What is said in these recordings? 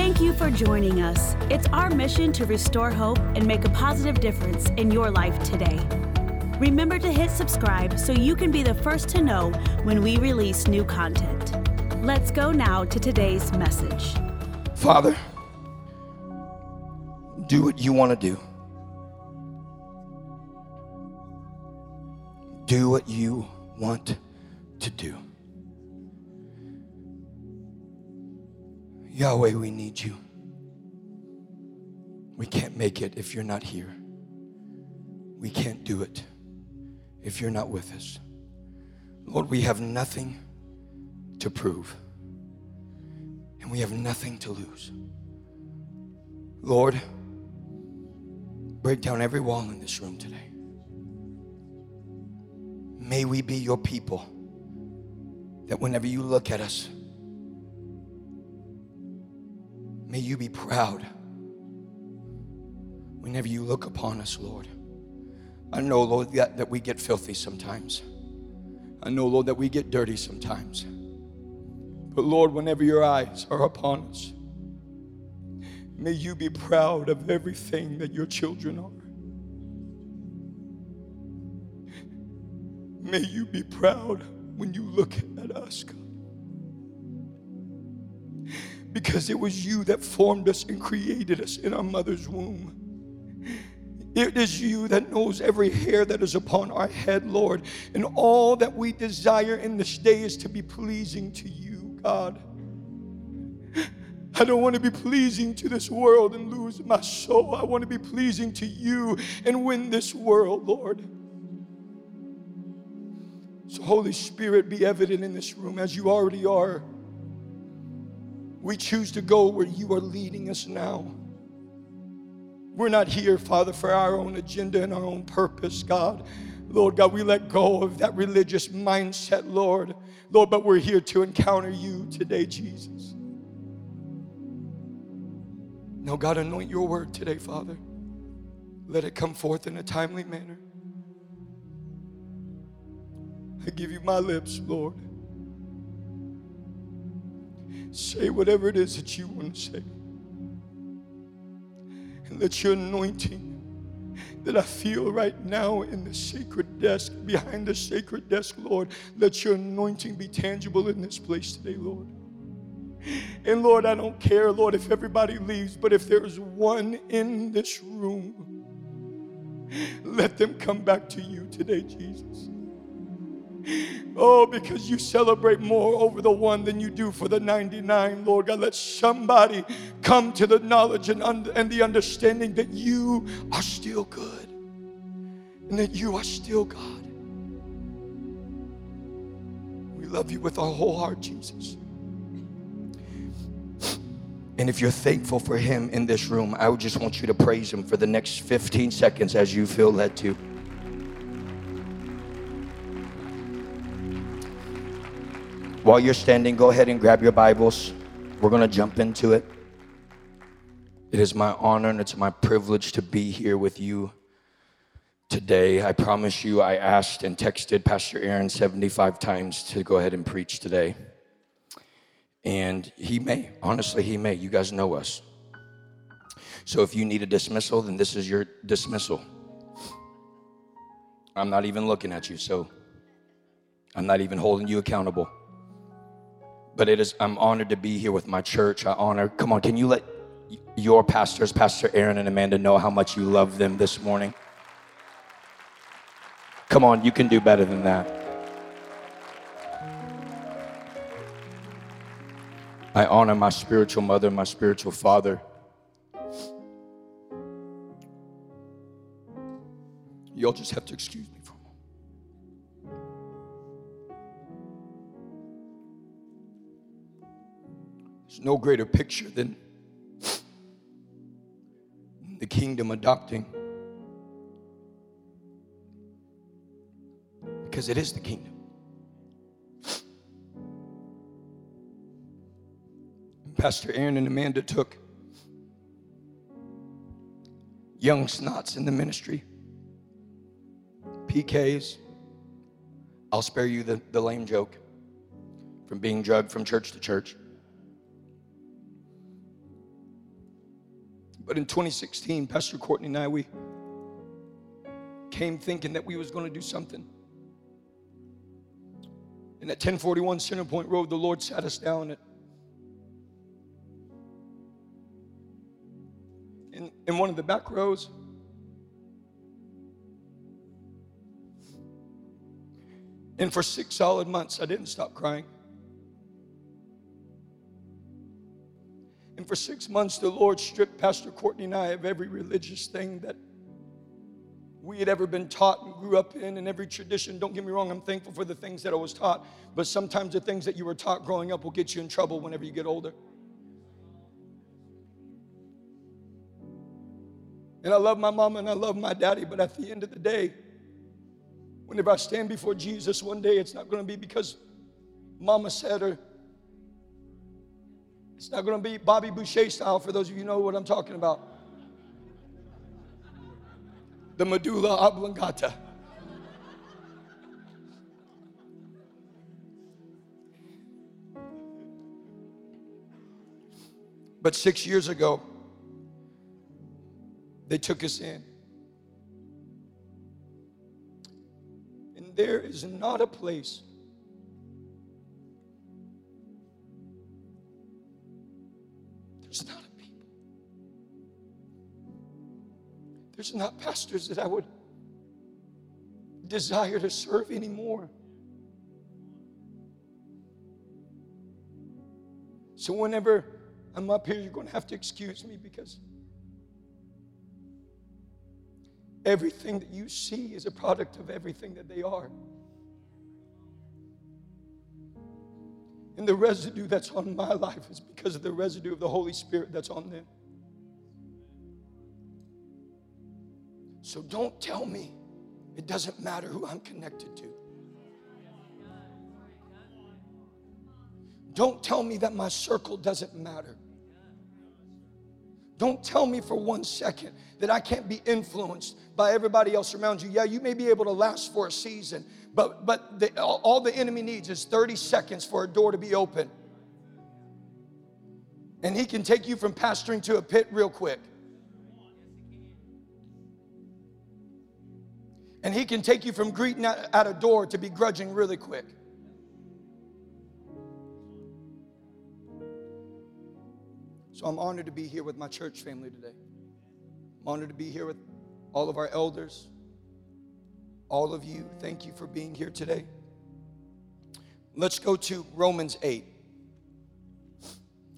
Thank you for joining us. It's our mission to restore hope and make a positive difference in your life today. Remember to hit subscribe so you can be the first to know when we release new content. Let's go now to today's message. Father, do what you want to do. Do what you want to do. Yahweh, we need you. We can't make it if you're not here. We can't do it if you're not with us. Lord, we have nothing to prove, and we have nothing to lose. Lord, break down every wall in this room today. May we be your people that whenever you look at us, May you be proud whenever you look upon us, Lord. I know, Lord, that, that we get filthy sometimes. I know, Lord, that we get dirty sometimes. But Lord, whenever your eyes are upon us, may you be proud of everything that your children are. May you be proud when you look at us, God because it was you that formed us and created us in our mother's womb. It is you that knows every hair that is upon our head, Lord. And all that we desire in this day is to be pleasing to you, God. I don't want to be pleasing to this world and lose my soul. I want to be pleasing to you and win this world, Lord. So, Holy Spirit, be evident in this room as you already are. We choose to go where you are leading us now. We're not here, Father, for our own agenda and our own purpose, God. Lord God, we let go of that religious mindset, Lord. Lord, but we're here to encounter you today, Jesus. Now, God, anoint your word today, Father. Let it come forth in a timely manner. I give you my lips, Lord. Say whatever it is that you want to say. And let your anointing that I feel right now in the sacred desk, behind the sacred desk, Lord, let your anointing be tangible in this place today, Lord. And Lord, I don't care, Lord, if everybody leaves, but if there's one in this room, let them come back to you today, Jesus. Oh, because you celebrate more over the one than you do for the 99, Lord God. Let somebody come to the knowledge and, un- and the understanding that you are still good and that you are still God. We love you with our whole heart, Jesus. And if you're thankful for Him in this room, I would just want you to praise Him for the next 15 seconds as you feel led to. While you're standing, go ahead and grab your Bibles. We're going to jump into it. It is my honor and it's my privilege to be here with you today. I promise you, I asked and texted Pastor Aaron 75 times to go ahead and preach today. And he may, honestly, he may. You guys know us. So if you need a dismissal, then this is your dismissal. I'm not even looking at you, so I'm not even holding you accountable but it is i'm honored to be here with my church. I honor come on can you let your pastors pastor aaron and amanda know how much you love them this morning? Come on you can do better than that. I honor my spiritual mother my spiritual father. You'll just have to excuse me There's no greater picture than the kingdom adopting. Because it is the kingdom. Pastor Aaron and Amanda took young snots in the ministry, PKs. I'll spare you the, the lame joke from being drugged from church to church. But in 2016, Pastor Courtney and I, we came thinking that we was going to do something. And at 1041 Centerpoint Road, the Lord sat us down at in, in one of the back rows. And for six solid months, I didn't stop crying. And for six months, the Lord stripped Pastor Courtney and I of every religious thing that we had ever been taught and grew up in, and every tradition. Don't get me wrong, I'm thankful for the things that I was taught, but sometimes the things that you were taught growing up will get you in trouble whenever you get older. And I love my mama and I love my daddy, but at the end of the day, whenever I stand before Jesus one day, it's not going to be because mama said or it's not going to be Bobby Boucher style for those of you who know what I'm talking about. The medulla oblongata. But six years ago, they took us in. And there is not a place There's not pastors that I would desire to serve anymore. So, whenever I'm up here, you're going to have to excuse me because everything that you see is a product of everything that they are. And the residue that's on my life is because of the residue of the Holy Spirit that's on them. So don't tell me it doesn't matter who I'm connected to. Don't tell me that my circle doesn't matter. Don't tell me for one second that I can't be influenced by everybody else around you. Yeah, you may be able to last for a season, but, but the, all the enemy needs is 30 seconds for a door to be open. And he can take you from pastoring to a pit real quick. And he can take you from greeting at a door to begrudging really quick. So I'm honored to be here with my church family today. I'm honored to be here with all of our elders, all of you. Thank you for being here today. Let's go to Romans 8.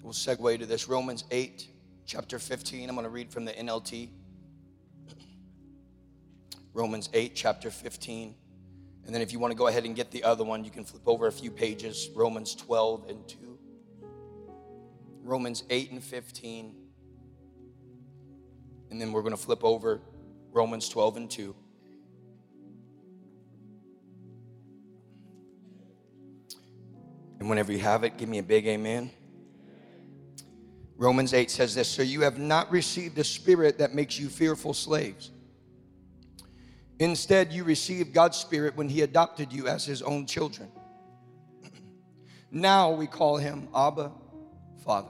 We'll segue to this. Romans 8, chapter 15. I'm going to read from the NLT. Romans 8, chapter 15. And then if you want to go ahead and get the other one, you can flip over a few pages. Romans 12 and 2. Romans 8 and 15. And then we're going to flip over Romans 12 and 2. And whenever you have it, give me a big amen. Romans 8 says this So you have not received a spirit that makes you fearful slaves. Instead, you received God's spirit when He adopted you as His own children. now we call Him Abba, Father.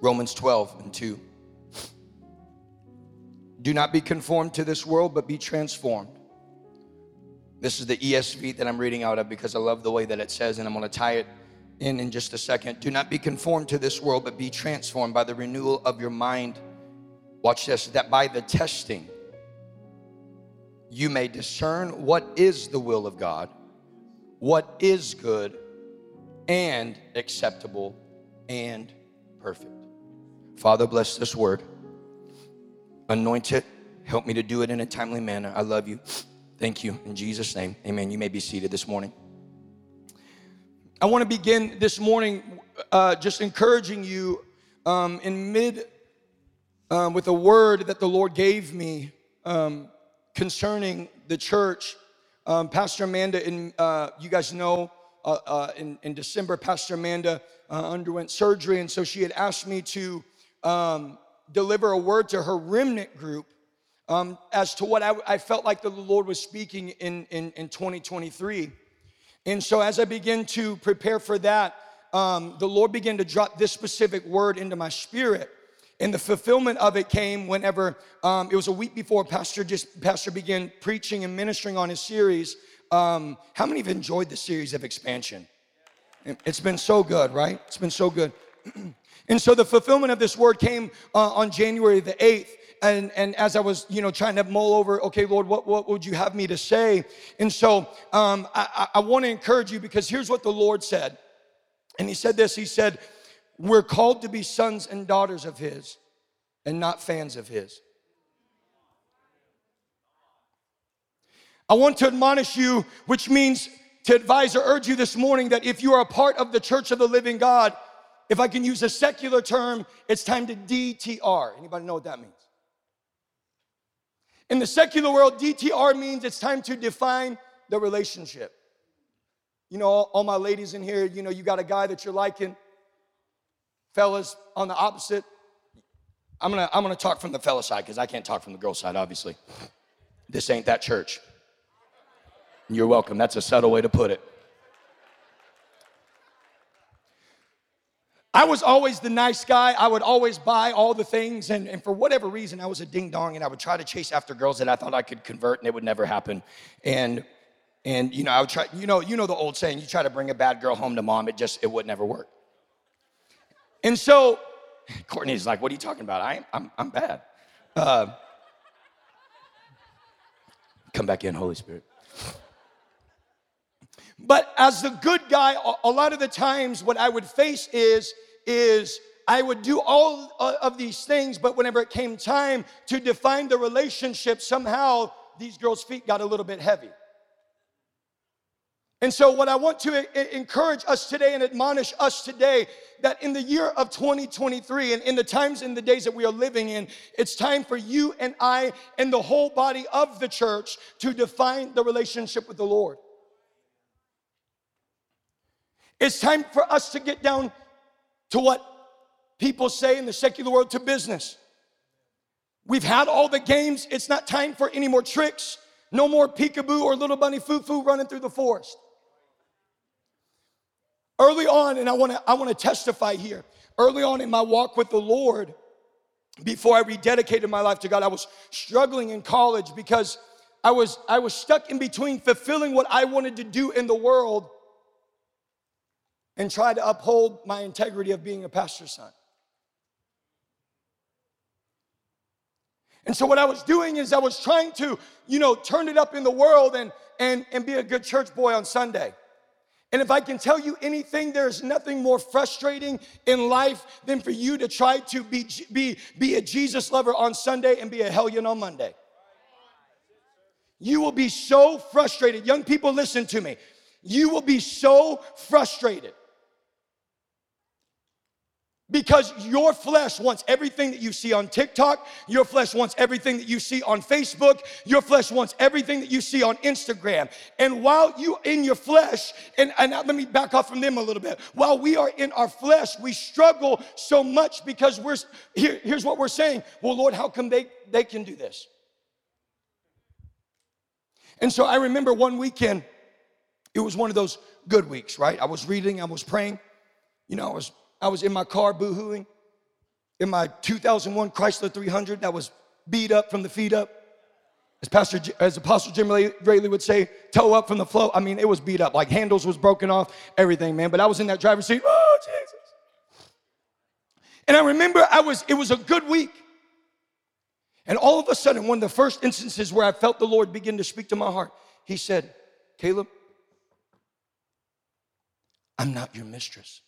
Romans 12 and 2. Do not be conformed to this world, but be transformed. This is the ESV that I'm reading out of because I love the way that it says, and I'm going to tie it in in just a second. Do not be conformed to this world, but be transformed by the renewal of your mind. Watch this, that by the testing, you may discern what is the will of God, what is good and acceptable and perfect. Father, bless this word. Anoint it. Help me to do it in a timely manner. I love you. Thank you. In Jesus' name, amen. You may be seated this morning. I want to begin this morning uh, just encouraging you um, in mid um, with a word that the Lord gave me um, concerning the church. Um, Pastor Amanda, in, uh, you guys know, uh, uh in, in, December, Pastor Amanda uh, underwent surgery, and so she had asked me to um, deliver a word to her remnant group um, as to what I, I, felt like the Lord was speaking in, in, in 2023. And so as I began to prepare for that, um, the Lord began to drop this specific word into my spirit. And the fulfillment of it came whenever um, it was a week before Pastor just Pastor began preaching and ministering on his series. Um, how many have enjoyed the series of expansion? It's been so good, right? It's been so good. and so the fulfillment of this word came uh, on January the 8th. And, and as I was, you know, trying to mull over, okay, Lord, what, what would you have me to say? And so um, I, I want to encourage you because here's what the Lord said. And he said this, he said, we're called to be sons and daughters of his and not fans of his. I want to admonish you, which means to advise or urge you this morning that if you are a part of the church of the living God, if I can use a secular term, it's time to DTR. Anybody know what that means? In the secular world, DTR means it's time to define the relationship. You know, all, my ladies in here, you know, you got a guy that you're liking. Fellas on the opposite. I'm gonna, I'm gonna talk from the fella side because I can't talk from the girl side, obviously. This ain't that church. You're welcome. That's a subtle way to put it. I was always the nice guy. I would always buy all the things. And, and for whatever reason, I was a ding dong and I would try to chase after girls that I thought I could convert and it would never happen. And, and you know, I would try, you know, you know the old saying, you try to bring a bad girl home to mom, it just, it would never work. And so Courtney's like, what are you talking about? I, I'm, I'm bad. Uh, come back in, Holy Spirit. But as the good guy, a lot of the times what I would face is, is I would do all of these things, but whenever it came time to define the relationship, somehow these girls' feet got a little bit heavy. And so, what I want to encourage us today and admonish us today that in the year of 2023 and in the times and the days that we are living in, it's time for you and I and the whole body of the church to define the relationship with the Lord. It's time for us to get down to what people say in the secular world to business. We've had all the games. It's not time for any more tricks. No more peekaboo or little bunny foo foo running through the forest. Early on, and I wanna, I wanna testify here, early on in my walk with the Lord, before I rededicated my life to God, I was struggling in college because I was, I was stuck in between fulfilling what I wanted to do in the world and try to uphold my integrity of being a pastor's son. And so what I was doing is I was trying to, you know, turn it up in the world and and and be a good church boy on Sunday. And if I can tell you anything, there's nothing more frustrating in life than for you to try to be, be, be a Jesus lover on Sunday and be a hellion on Monday. You will be so frustrated. Young people, listen to me. You will be so frustrated because your flesh wants everything that you see on TikTok. Your flesh wants everything that you see on Facebook. Your flesh wants everything that you see on Instagram. And while you in your flesh, and, and let me back off from them a little bit. While we are in our flesh, we struggle so much because we're here, here's what we're saying. Well, Lord, how come they, they can do this? And so I remember one weekend, it was one of those good weeks, right? I was reading, I was praying. You know, I was I was in my car boohooing in my 2001 Chrysler 300 that was beat up from the feet up. As Pastor, as Apostle Jim Rayleigh would say, toe up from the flow. I mean, it was beat up. Like handles was broken off, everything, man. But I was in that driver's seat. Oh, Jesus. And I remember I was, it was a good week. And all of a sudden, one of the first instances where I felt the Lord begin to speak to my heart, He said, Caleb, I'm not your mistress.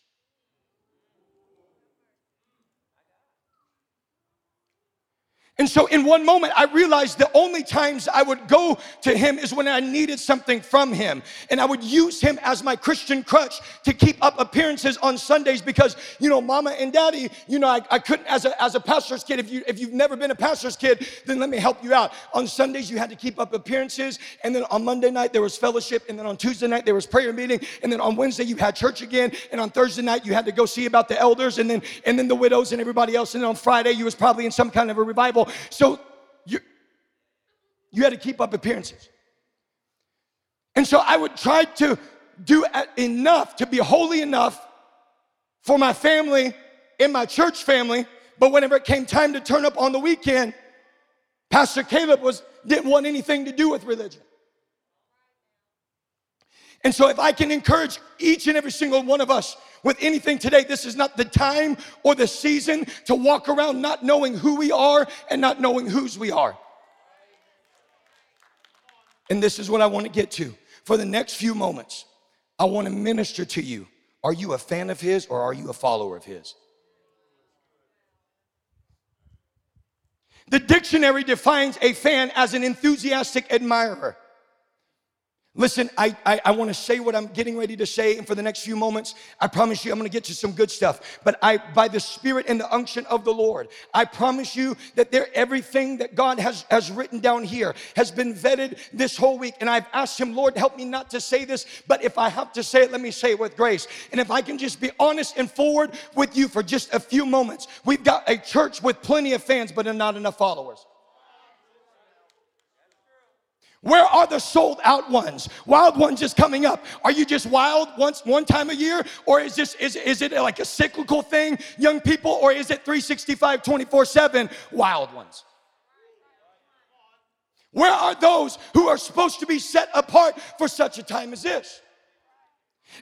And so, in one moment, I realized the only times I would go to him is when I needed something from him. And I would use him as my Christian crutch to keep up appearances on Sundays because, you know, mama and daddy, you know, I, I couldn't, as a, as a pastor's kid, if, you, if you've never been a pastor's kid, then let me help you out. On Sundays, you had to keep up appearances. And then on Monday night, there was fellowship. And then on Tuesday night, there was prayer meeting. And then on Wednesday, you had church again. And on Thursday night, you had to go see about the elders and then, and then the widows and everybody else. And then on Friday, you was probably in some kind of a revival. So you, you had to keep up appearances. And so I would try to do enough to be holy enough for my family in my church family, but whenever it came time to turn up on the weekend, Pastor Caleb was didn't want anything to do with religion. And so, if I can encourage each and every single one of us with anything today, this is not the time or the season to walk around not knowing who we are and not knowing whose we are. And this is what I want to get to. For the next few moments, I want to minister to you. Are you a fan of His or are you a follower of His? The dictionary defines a fan as an enthusiastic admirer. Listen, I, I, I want to say what I'm getting ready to say, and for the next few moments, I promise you I'm going to get to some good stuff. But I, by the Spirit and the unction of the Lord, I promise you that there, everything that God has, has written down here has been vetted this whole week. And I've asked Him, Lord, help me not to say this, but if I have to say it, let me say it with grace. And if I can just be honest and forward with you for just a few moments, we've got a church with plenty of fans, but not enough followers. Where are the sold out ones? Wild ones just coming up. Are you just wild once one time a year? Or is this is, is it like a cyclical thing, young people, or is it 365, 24-7 wild ones? Where are those who are supposed to be set apart for such a time as this?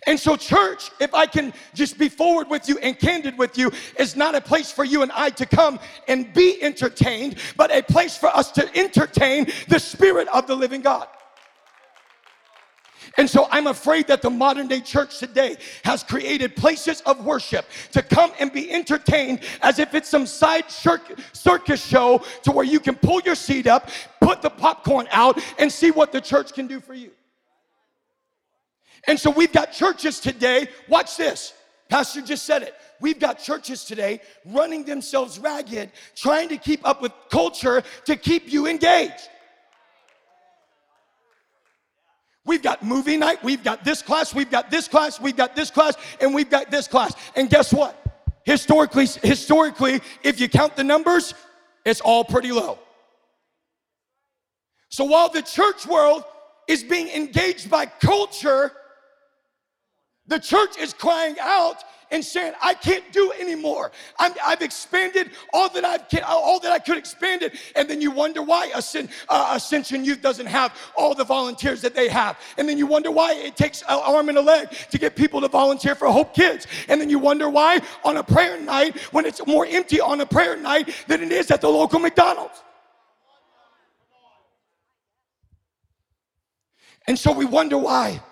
And so, church, if I can just be forward with you and candid with you, is not a place for you and I to come and be entertained, but a place for us to entertain the Spirit of the living God. And so I'm afraid that the modern day church today has created places of worship to come and be entertained as if it's some side circus show to where you can pull your seat up, put the popcorn out, and see what the church can do for you. And so we've got churches today, watch this. Pastor just said it. We've got churches today running themselves ragged, trying to keep up with culture to keep you engaged. We've got movie night, we've got this class, we've got this class, we've got this class, and we've got this class. And guess what? Historically, historically, if you count the numbers, it's all pretty low. So while the church world is being engaged by culture, the church is crying out and saying, I can't do anymore. i have expanded all that I've all that I could expand it. And then you wonder why Ascend, uh, Ascension Youth doesn't have all the volunteers that they have. And then you wonder why it takes an arm and a leg to get people to volunteer for Hope Kids. And then you wonder why on a prayer night, when it's more empty on a prayer night than it is at the local McDonald's. And so we wonder why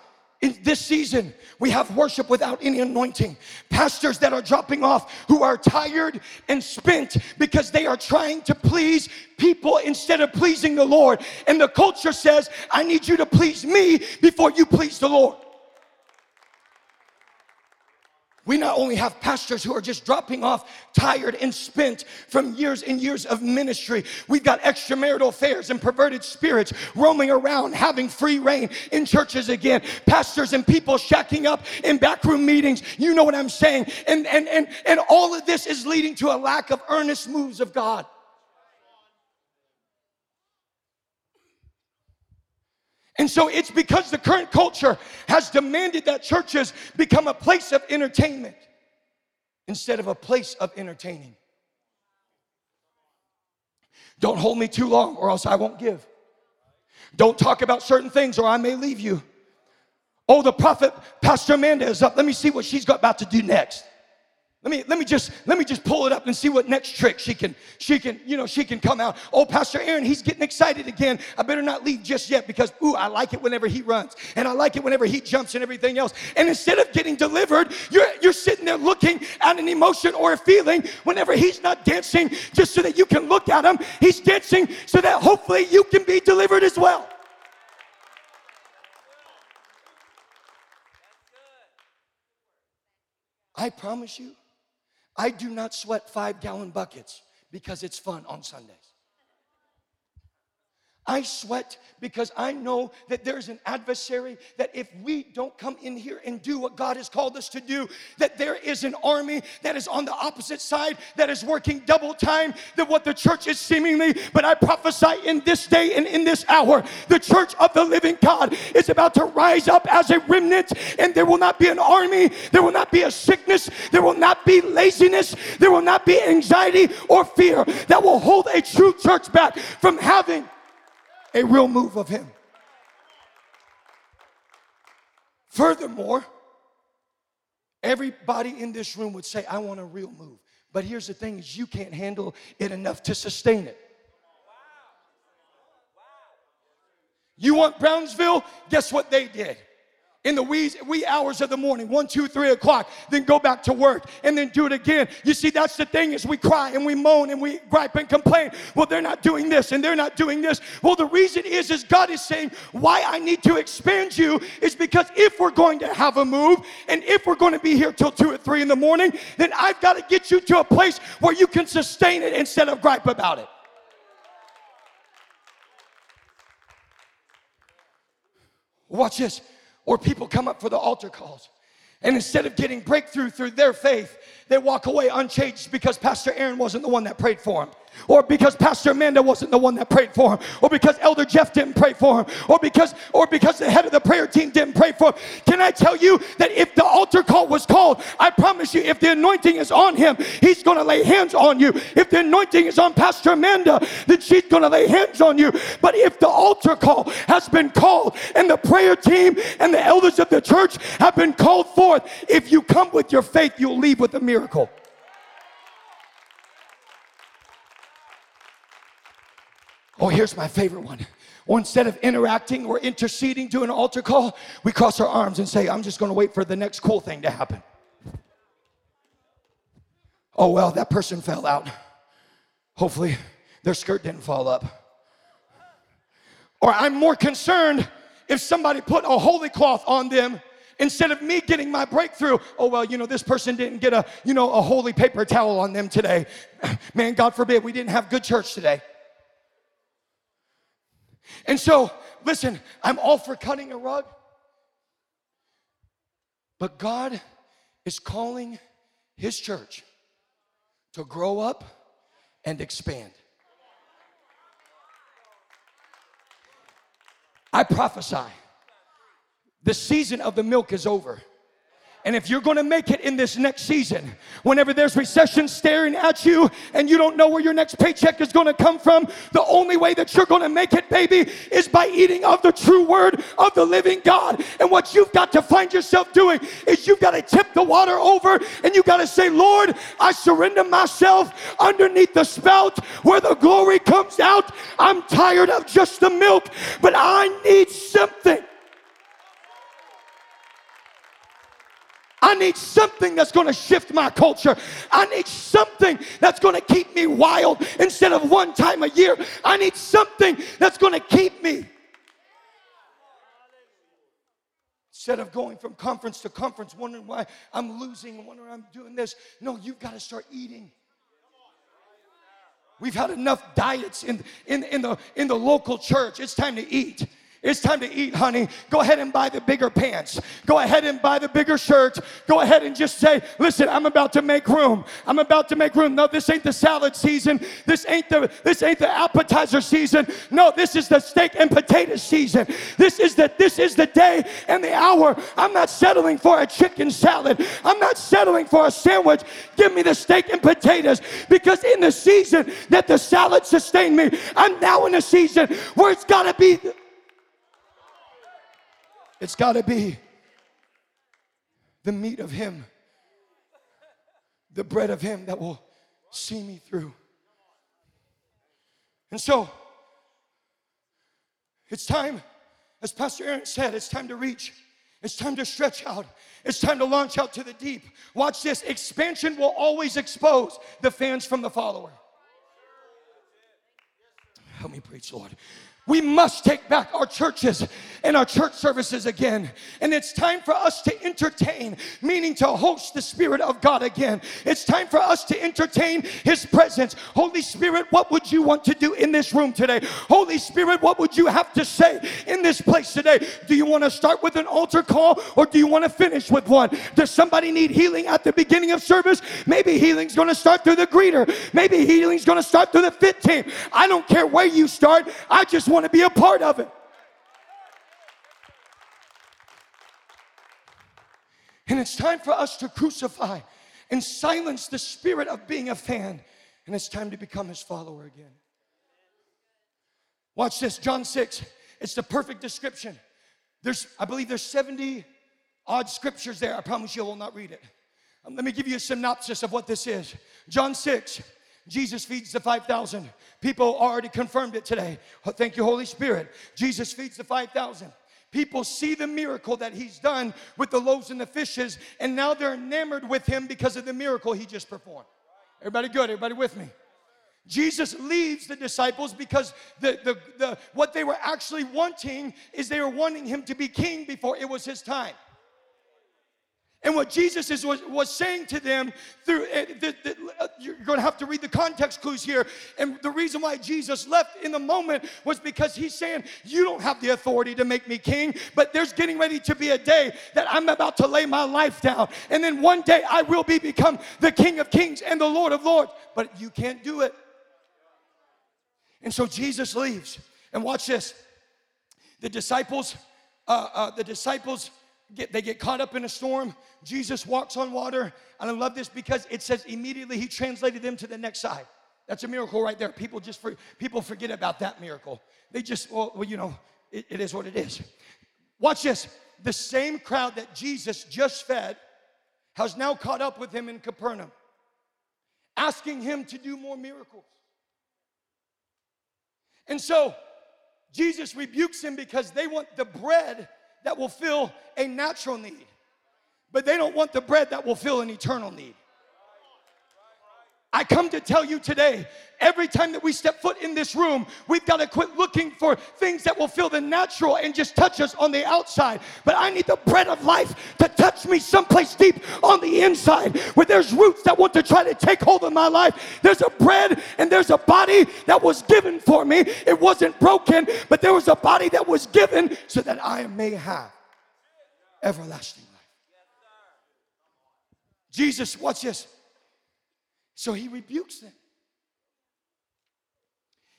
in this season, we have worship without any anointing. Pastors that are dropping off who are tired and spent because they are trying to please people instead of pleasing the Lord. And the culture says, I need you to please me before you please the Lord. We not only have pastors who are just dropping off tired and spent from years and years of ministry, we've got extramarital affairs and perverted spirits roaming around having free reign in churches again. Pastors and people shacking up in backroom meetings. You know what I'm saying? And, and, and, and all of this is leading to a lack of earnest moves of God. And so it's because the current culture has demanded that churches become a place of entertainment instead of a place of entertaining. Don't hold me too long or else I won't give. Don't talk about certain things or I may leave you. Oh, the prophet, Pastor Amanda is up. Let me see what she's got about to do next. Let me let me just let me just pull it up and see what next trick she can she can you know she can come out. Oh, Pastor Aaron, he's getting excited again. I better not leave just yet because ooh, I like it whenever he runs and I like it whenever he jumps and everything else. And instead of getting delivered, you're you're sitting there looking at an emotion or a feeling whenever he's not dancing just so that you can look at him. He's dancing so that hopefully you can be delivered as well. I promise you I do not sweat five gallon buckets because it's fun on Sundays. I sweat because I know that there's an adversary that if we don't come in here and do what God has called us to do, that there is an army that is on the opposite side that is working double time than what the church is seemingly. But I prophesy in this day and in this hour, the church of the living God is about to rise up as a remnant, and there will not be an army, there will not be a sickness, there will not be laziness, there will not be anxiety or fear that will hold a true church back from having a real move of Him. Furthermore, everybody in this room would say, I want a real move. But here's the thing is you can't handle it enough to sustain it. You want Brownsville? Guess what they did? In the wee, wee hours of the morning, one, two, three o'clock, then go back to work and then do it again. You see, that's the thing is we cry and we moan and we gripe and complain. Well, they're not doing this and they're not doing this. Well, the reason is, is God is saying why I need to expand you is because if we're going to have a move and if we're going to be here till two or three in the morning, then I've got to get you to a place where you can sustain it instead of gripe about it. Watch this. Or people come up for the altar calls. And instead of getting breakthrough through their faith, they walk away unchanged because Pastor Aaron wasn't the one that prayed for him. Or because Pastor Amanda wasn't the one that prayed for him. Or because Elder Jeff didn't pray for him. Or because, or because the head of the prayer team didn't pray for him. Can I tell you that if the altar call was called, I promise you, if the anointing is on him, he's gonna lay hands on you. If the anointing is on Pastor Amanda, then she's gonna lay hands on you. But if the altar call has been called and the prayer team and the elders of the church have been called forth, if you come with your faith, you'll leave with a miracle. Oh, here's my favorite one. Or instead of interacting or interceding to an altar call, we cross our arms and say, I'm just going to wait for the next cool thing to happen. Oh, well, that person fell out. Hopefully, their skirt didn't fall up. Or I'm more concerned if somebody put a holy cloth on them instead of me getting my breakthrough oh well you know this person didn't get a you know a holy paper towel on them today man god forbid we didn't have good church today and so, listen, I'm all for cutting a rug. But God is calling His church to grow up and expand. I prophesy the season of the milk is over. And if you're gonna make it in this next season, whenever there's recession staring at you and you don't know where your next paycheck is gonna come from, the only way that you're gonna make it, baby, is by eating of the true word of the living God. And what you've got to find yourself doing is you've got to tip the water over and you got to say, Lord, I surrender myself underneath the spout where the glory comes out. I'm tired of just the milk, but I need something. I need something that's going to shift my culture. I need something that's going to keep me wild instead of one time a year. I need something that's going to keep me. Instead of going from conference to conference, wondering why I'm losing, wondering I'm doing this. No, you've got to start eating. We've had enough diets in, in, in, the, in the local church. It's time to eat. It's time to eat, honey. Go ahead and buy the bigger pants. Go ahead and buy the bigger shirt. Go ahead and just say, listen, I'm about to make room. I'm about to make room. No, this ain't the salad season. This ain't the this ain't the appetizer season. No, this is the steak and potato season. This is the this is the day and the hour. I'm not settling for a chicken salad. I'm not settling for a sandwich. Give me the steak and potatoes because in the season that the salad sustained me, I'm now in a season where it's got to be it's got to be the meat of Him, the bread of Him that will see me through. And so, it's time, as Pastor Aaron said, it's time to reach. It's time to stretch out. It's time to launch out to the deep. Watch this expansion will always expose the fans from the follower. Help me preach, Lord. We must take back our churches in our church services again. And it's time for us to entertain, meaning to host the Spirit of God again. It's time for us to entertain His presence. Holy Spirit, what would you want to do in this room today? Holy Spirit, what would you have to say in this place today? Do you want to start with an altar call or do you want to finish with one? Does somebody need healing at the beginning of service? Maybe healing's going to start through the greeter. Maybe healing's going to start through the fit team. I don't care where you start. I just want to be a part of it. And it's time for us to crucify and silence the spirit of being a fan. And it's time to become his follower again. Watch this, John 6. It's the perfect description. There's, I believe there's 70 odd scriptures there. I promise you I will not read it. Um, let me give you a synopsis of what this is. John 6, Jesus feeds the 5,000. People already confirmed it today. Oh, thank you, Holy Spirit. Jesus feeds the 5,000. People see the miracle that he's done with the loaves and the fishes, and now they're enamored with him because of the miracle he just performed. Everybody good? Everybody with me? Jesus leaves the disciples because the, the, the, what they were actually wanting is they were wanting him to be king before it was his time. And what Jesus is, was, was saying to them through, uh, the, the, uh, you're going to have to read the context clues here. And the reason why Jesus left in the moment was because he's saying, You don't have the authority to make me king, but there's getting ready to be a day that I'm about to lay my life down. And then one day I will be become the King of Kings and the Lord of Lords. But you can't do it. And so Jesus leaves. And watch this. The disciples, uh, uh, the disciples Get, they get caught up in a storm. Jesus walks on water. And I love this because it says immediately he translated them to the next side. That's a miracle right there. People just for, people forget about that miracle. They just, well, well you know, it, it is what it is. Watch this. The same crowd that Jesus just fed has now caught up with him in Capernaum, asking him to do more miracles. And so Jesus rebukes him because they want the bread that will fill a natural need, but they don't want the bread that will fill an eternal need. I come to tell you today every time that we step foot in this room, we've got to quit looking for things that will fill the natural and just touch us on the outside. But I need the bread of life to touch me someplace deep on the inside where there's roots that want to try to take hold of my life. There's a bread and there's a body that was given for me. It wasn't broken, but there was a body that was given so that I may have everlasting life. Jesus, watch this. So he rebukes them.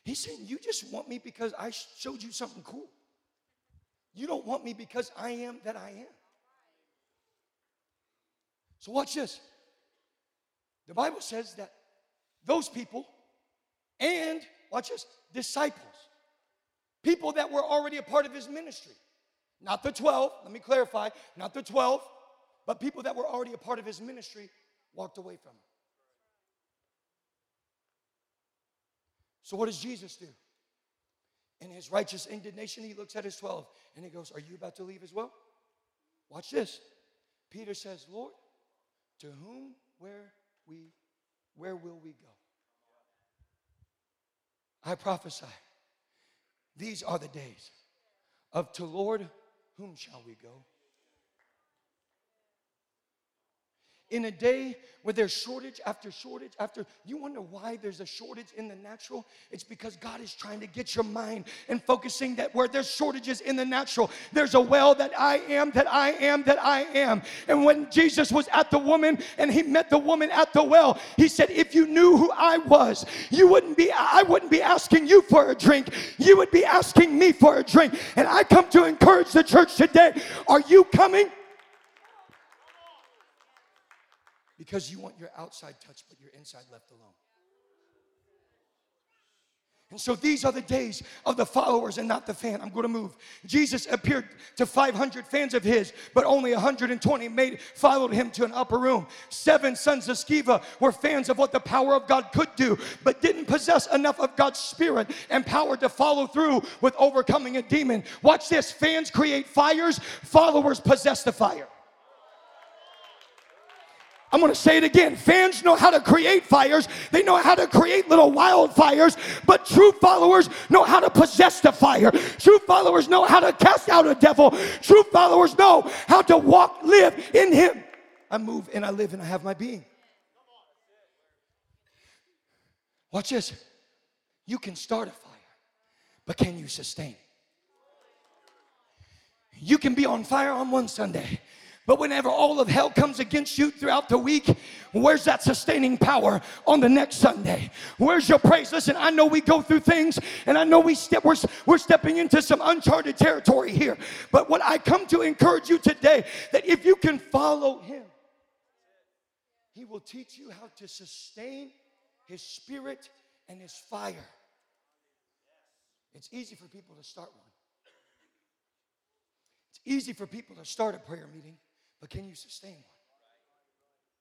He's saying, You just want me because I showed you something cool. You don't want me because I am that I am. So, watch this. The Bible says that those people and, watch this, disciples, people that were already a part of his ministry, not the 12, let me clarify, not the 12, but people that were already a part of his ministry walked away from him. So, what does Jesus do? In his righteous indignation, he looks at his 12 and he goes, Are you about to leave as well? Watch this. Peter says, Lord, to whom, where we, where will we go? I prophesy. These are the days of to Lord, whom shall we go? In a day where there's shortage after shortage after you wonder why there's a shortage in the natural? It's because god is trying to get your mind and focusing that where there's shortages in the natural. There's a well that i am that i am that i am. And when jesus was at the woman and he met the woman at the well he said if you knew who i was you wouldn't be i wouldn't be asking you for a drink. You would be asking me for a drink. And i come to encourage the church today. Are you coming because you want your outside touch, but your inside left alone. And so these are the days of the followers and not the fan. I'm going to move. Jesus appeared to 500 fans of his, but only 120 made followed him to an upper room. Seven sons of Sceva were fans of what the power of God could do, but didn't possess enough of God's spirit and power to follow through with overcoming a demon. Watch this. Fans create fires, followers possess the fire. I'm gonna say it again. Fans know how to create fires, they know how to create little wildfires, but true followers know how to possess the fire. True followers know how to cast out a devil. True followers know how to walk, live in Him. I move and I live and I have my being. Watch this. You can start a fire, but can you sustain? it? You can be on fire on one Sunday, but whenever all of hell comes against you throughout the week, where's that sustaining power on the next Sunday? Where's your praise? Listen, I know we go through things and I know we step, we're, we're stepping into some uncharted territory here. But what I come to encourage you today that if you can follow him, he will teach you how to sustain his spirit and his fire. It's easy for people to start one. It's easy for people to start a prayer meeting, but can you sustain one?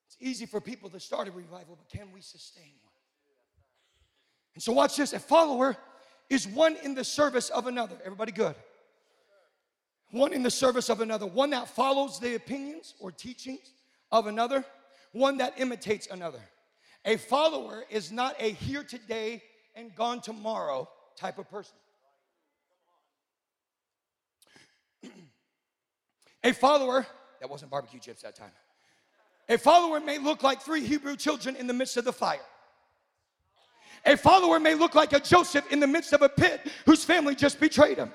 It's easy for people to start a revival, but can we sustain one? And so, watch this a follower is one in the service of another. Everybody good? One in the service of another, one that follows the opinions or teachings of another, one that imitates another. A follower is not a here today and gone tomorrow type of person. A follower, that wasn't barbecue chips that time. A follower may look like three Hebrew children in the midst of the fire. A follower may look like a Joseph in the midst of a pit whose family just betrayed him.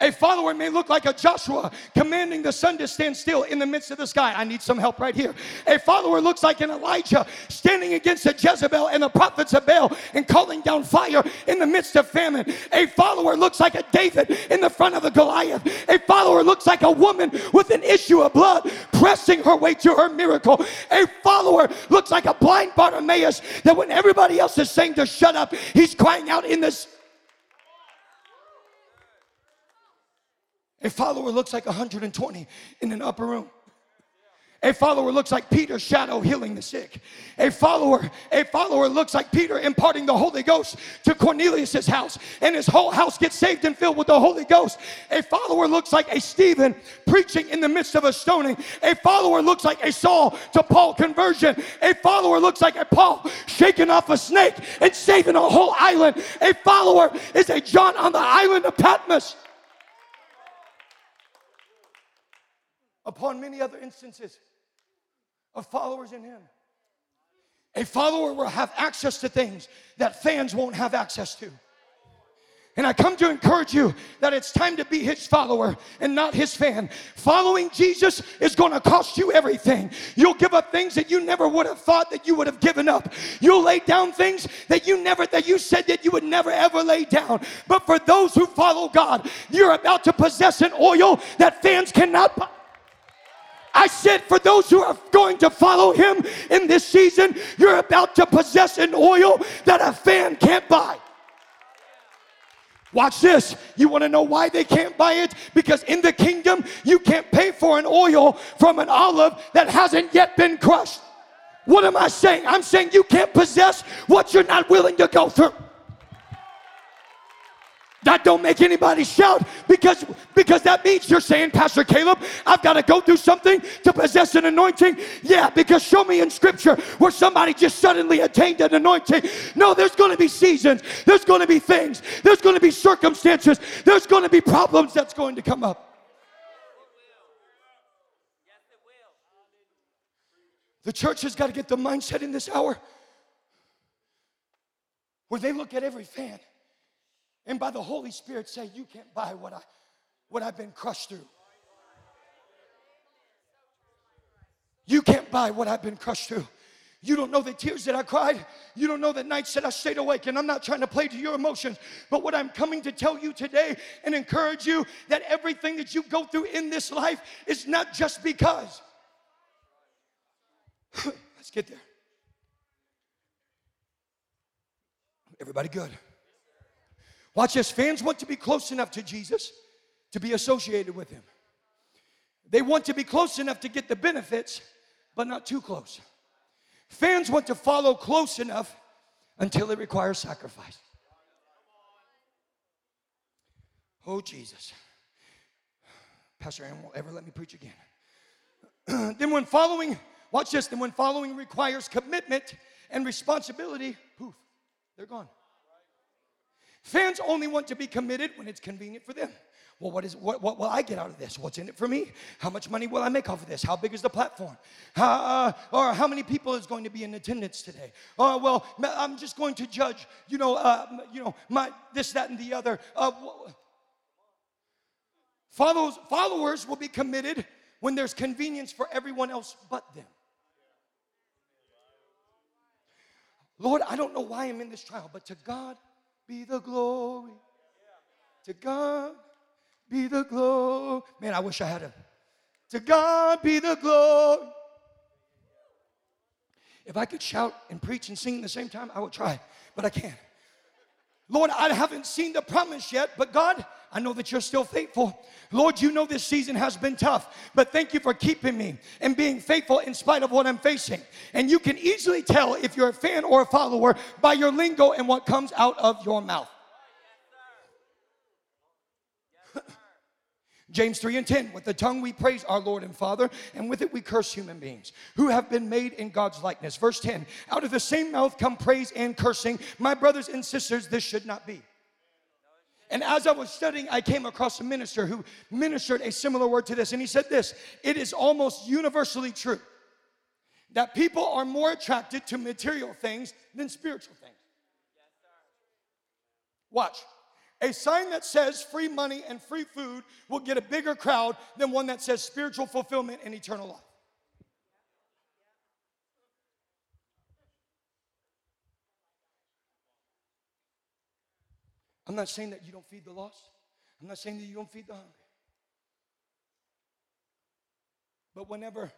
A follower may look like a Joshua commanding the sun to stand still in the midst of the sky. I need some help right here. A follower looks like an Elijah standing against a Jezebel and the prophets of Baal and calling down fire in the midst of famine. A follower looks like a David in the front of the Goliath. A follower looks like a woman with an issue of blood pressing her way to her miracle. A follower looks like a blind Bartimaeus that when everybody else is saying to shut up, he's crying out in this A follower looks like 120 in an upper room. A follower looks like Peter's shadow healing the sick. A follower, a follower looks like Peter imparting the Holy Ghost to Cornelius's house, and his whole house gets saved and filled with the Holy Ghost. A follower looks like a Stephen preaching in the midst of a stoning. A follower looks like a Saul to Paul conversion. A follower looks like a Paul shaking off a snake and saving a whole island. A follower is a John on the island of Patmos. Upon many other instances of followers in Him. A follower will have access to things that fans won't have access to. And I come to encourage you that it's time to be his follower and not his fan. Following Jesus is going to cost you everything. You'll give up things that you never would have thought that you would have given up. You'll lay down things that you never that you said that you would never ever lay down. But for those who follow God, you're about to possess an oil that fans cannot buy. I said, for those who are going to follow him in this season, you're about to possess an oil that a fan can't buy. Watch this. You want to know why they can't buy it? Because in the kingdom, you can't pay for an oil from an olive that hasn't yet been crushed. What am I saying? I'm saying you can't possess what you're not willing to go through. That don't make anybody shout because because that means you're saying, Pastor Caleb, I've got to go through something to possess an anointing. Yeah, because show me in Scripture where somebody just suddenly attained an anointing. No, there's going to be seasons. There's going to be things. There's going to be circumstances. There's going to be problems that's going to come up. The church has got to get the mindset in this hour where they look at every fan and by the Holy Spirit say, You can't buy what, I, what I've been crushed through. You can't buy what I've been crushed through. You don't know the tears that I cried. You don't know the nights that I stayed awake. And I'm not trying to play to your emotions. But what I'm coming to tell you today and encourage you that everything that you go through in this life is not just because. Let's get there. Everybody good? Watch this. Fans want to be close enough to Jesus to be associated with him. They want to be close enough to get the benefits, but not too close. Fans want to follow close enough until it requires sacrifice. Oh, Jesus. Pastor Aaron won't ever let me preach again. then, when following watch this, then when following requires commitment and responsibility, poof, they're gone. Fans only want to be committed when it's convenient for them. Well, what is what, what will I get out of this? What's in it for me? How much money will I make off of this? How big is the platform? Uh, or how many people is going to be in attendance today? Or well, I'm just going to judge. You know, uh, you know, my this, that, and the other. Uh, follows, followers will be committed when there's convenience for everyone else but them. Lord, I don't know why I'm in this trial, but to God be the glory. To God be the glory. Man, I wish I had a. To God be the glory. If I could shout and preach and sing at the same time, I would try, but I can't. Lord, I haven't seen the promise yet, but God, I know that you're still faithful. Lord, you know this season has been tough, but thank you for keeping me and being faithful in spite of what I'm facing. And you can easily tell if you're a fan or a follower by your lingo and what comes out of your mouth. James 3 and 10, with the tongue we praise our Lord and Father, and with it we curse human beings who have been made in God's likeness. Verse 10, out of the same mouth come praise and cursing. My brothers and sisters, this should not be. And as I was studying, I came across a minister who ministered a similar word to this, and he said this It is almost universally true that people are more attracted to material things than spiritual things. Watch. A sign that says free money and free food will get a bigger crowd than one that says spiritual fulfillment and eternal life. I'm not saying that you don't feed the lost. I'm not saying that you don't feed the hungry. But whenever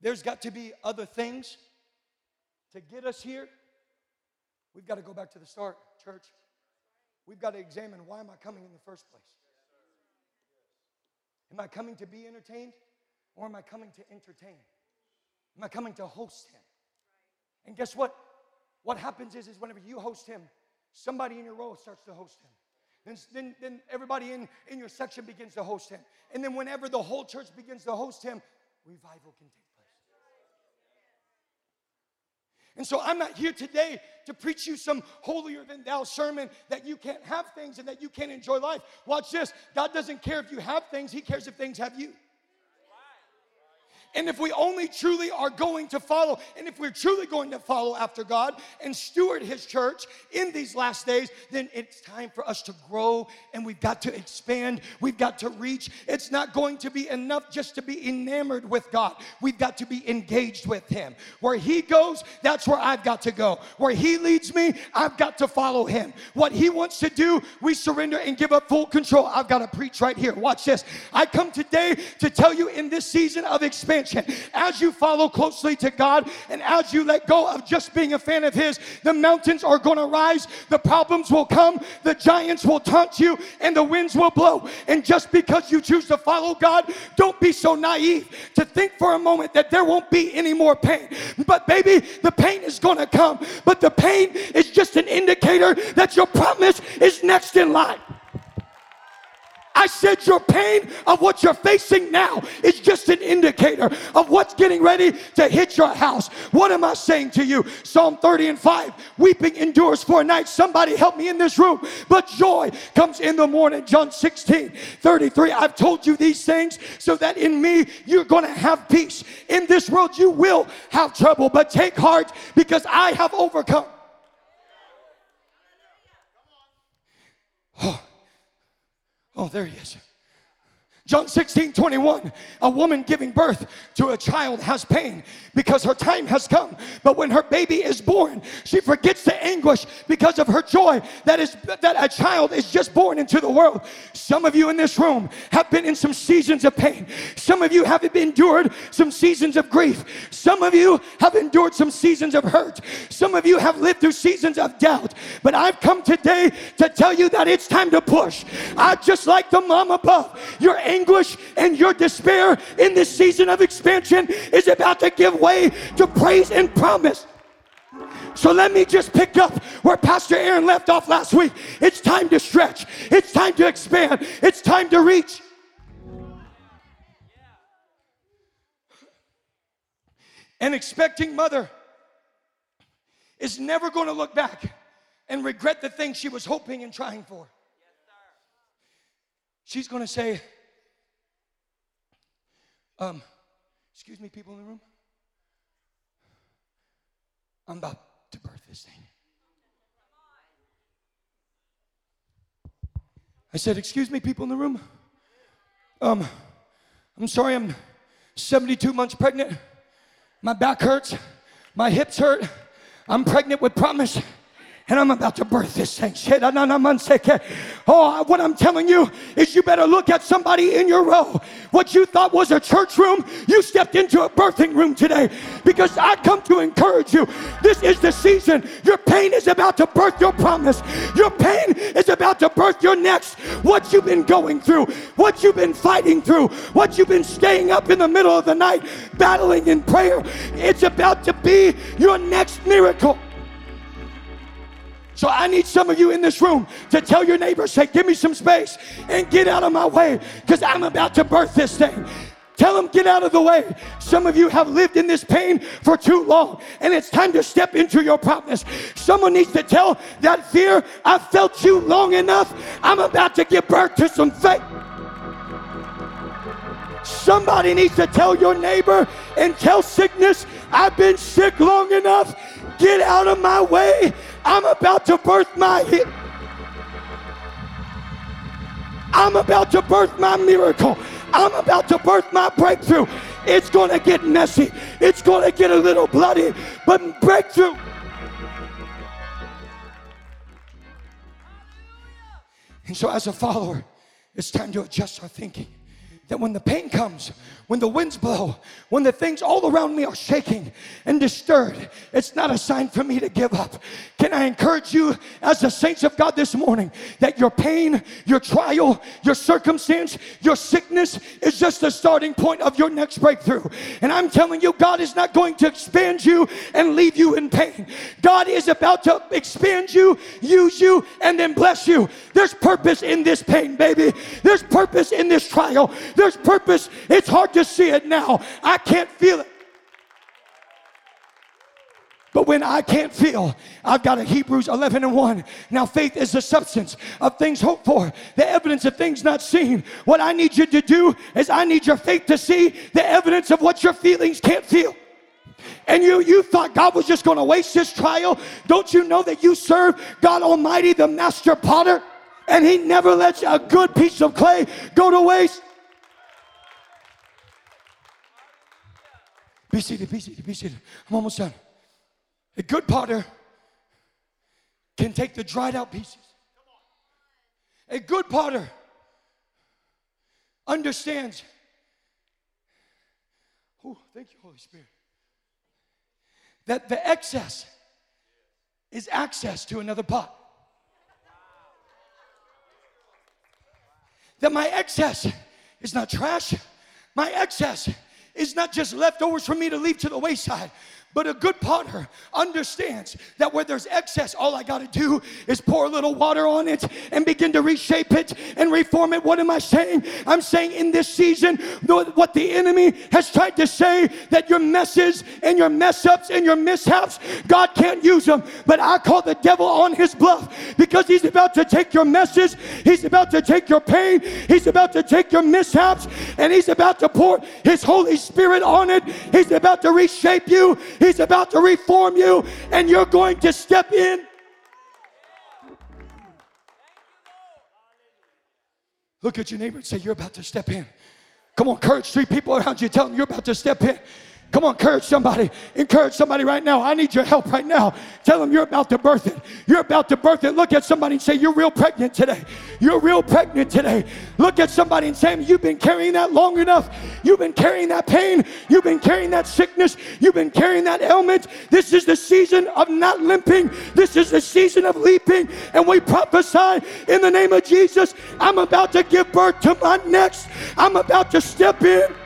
there's got to be other things to get us here, we've got to go back to the start, church. We've got to examine why am I coming in the first place? Am I coming to be entertained or am I coming to entertain? Am I coming to host him? And guess what? What happens is, is whenever you host him, somebody in your row starts to host him. Then, then, then everybody in, in your section begins to host him. And then whenever the whole church begins to host him, revival can take place. and so I'm not here today to preach you some holier than thou sermon that you can't have things and that you can't enjoy life. Watch this God doesn't care if you have things, He cares if things have you. And if we only truly are going to follow, and if we're truly going to follow after God and steward His church in these last days, then it's time for us to grow and we've got to expand. We've got to reach. It's not going to be enough just to be enamored with God. We've got to be engaged with Him. Where He goes, that's where I've got to go. Where He leads me, I've got to follow Him. What He wants to do, we surrender and give up full control. I've got to preach right here. Watch this. I come today to tell you in this season of expansion As you follow closely to God and as you let go of just being a fan of His, the mountains are going to rise, the problems will come, the giants will taunt you, and the winds will blow. And just because you choose to follow God, don't be so naive to think for a moment that there won't be any more pain. But, baby, the pain is going to come. But the pain is just an indicator that your promise is next in line. I said your pain of what you're facing now is just an indicator of what's getting ready to hit your house. What am I saying to you? Psalm 30 and 5 Weeping endures for a night. Somebody help me in this room. But joy comes in the morning. John 16 33. I've told you these things so that in me you're going to have peace. In this world you will have trouble, but take heart because I have overcome. Oh. Oh, there he is. John 16, 21. A woman giving birth to a child has pain because her time has come. But when her baby is born, she forgets the anguish because of her joy that is that a child is just born into the world. Some of you in this room have been in some seasons of pain. Some of you have endured some seasons of grief. Some of you have endured some seasons of hurt. Some of you have lived through seasons of doubt. But I've come today to tell you that it's time to push. I just like the mom above. Your anguish and your despair in this season of expansion is about to give way to praise and promise. So let me just pick up where Pastor Aaron left off last week. It's time to stretch, it's time to expand, it's time to reach. An expecting mother is never going to look back and regret the things she was hoping and trying for. She's going to say, um, excuse me, people in the room. I'm about to birth this thing. I said, Excuse me, people in the room. Um, I'm sorry, I'm 72 months pregnant. My back hurts, my hips hurt. I'm pregnant with promise and I'm about to birth this thing. Oh, what I'm telling you is you better look at somebody in your row. What you thought was a church room, you stepped into a birthing room today because I come to encourage you. This is the season. Your pain is about to birth your promise. Your pain is about to birth your next. What you've been going through, what you've been fighting through, what you've been staying up in the middle of the night battling in prayer. It's about to be your next miracle. So I need some of you in this room to tell your neighbor, say, give me some space and get out of my way because I'm about to birth this thing. Tell them, get out of the way. Some of you have lived in this pain for too long, and it's time to step into your promise. Someone needs to tell that fear, "I've felt you long enough. I'm about to give birth to some faith. Somebody needs to tell your neighbor and tell sickness, I've been sick long enough. Get out of my way. I'm about to birth my hit. I'm about to birth my miracle. I'm about to birth my breakthrough. It's going to get messy. It's going to get a little bloody, but breakthrough. And so, as a follower, it's time to adjust our thinking that when the pain comes, when the winds blow, when the things all around me are shaking and disturbed, it's not a sign for me to give up. Can I encourage you, as the saints of God this morning, that your pain, your trial, your circumstance, your sickness is just the starting point of your next breakthrough? And I'm telling you, God is not going to expand you and leave you in pain. God is about to expand you, use you, and then bless you. There's purpose in this pain, baby. There's purpose in this trial. There's purpose. It's hard to see it now. I can't feel it. But when I can't feel, I've got a Hebrews 11 and 1. Now, faith is the substance of things hoped for, the evidence of things not seen. What I need you to do is I need your faith to see the evidence of what your feelings can't feel. And you, you thought God was just going to waste this trial. Don't you know that you serve God Almighty, the master potter? And he never lets a good piece of clay go to waste. Be seated, be seated, be seated. I'm almost done. A good potter can take the dried out pieces. A good potter understands. Oh, thank you, Holy Spirit. That the excess is access to another pot. That my excess is not trash. My excess is not just leftovers for me to leave to the wayside, but a good potter understands that where there's excess, all I got to do is pour a little water on it and begin to reshape it and reform it. What am I saying? I'm saying in this season, what the enemy has tried to say that your messes and your mess ups and your mishaps, God can't use them. But I call the devil on his bluff because he's about to take your messes, he's about to take your pain, he's about to take your mishaps, and he's about to pour his Holy Spirit on it. He's about to reshape you. He's about to reform you, and you're going to step in. Look at your neighbor and say, You're about to step in. Come on, courage three people around you. Tell them you're about to step in. Come on, encourage somebody. Encourage somebody right now. I need your help right now. Tell them you're about to birth it. You're about to birth it. Look at somebody and say, You're real pregnant today. You're real pregnant today. Look at somebody and say, You've been carrying that long enough. You've been carrying that pain. You've been carrying that sickness. You've been carrying that ailment. This is the season of not limping. This is the season of leaping. And we prophesy in the name of Jesus, I'm about to give birth to my next. I'm about to step in.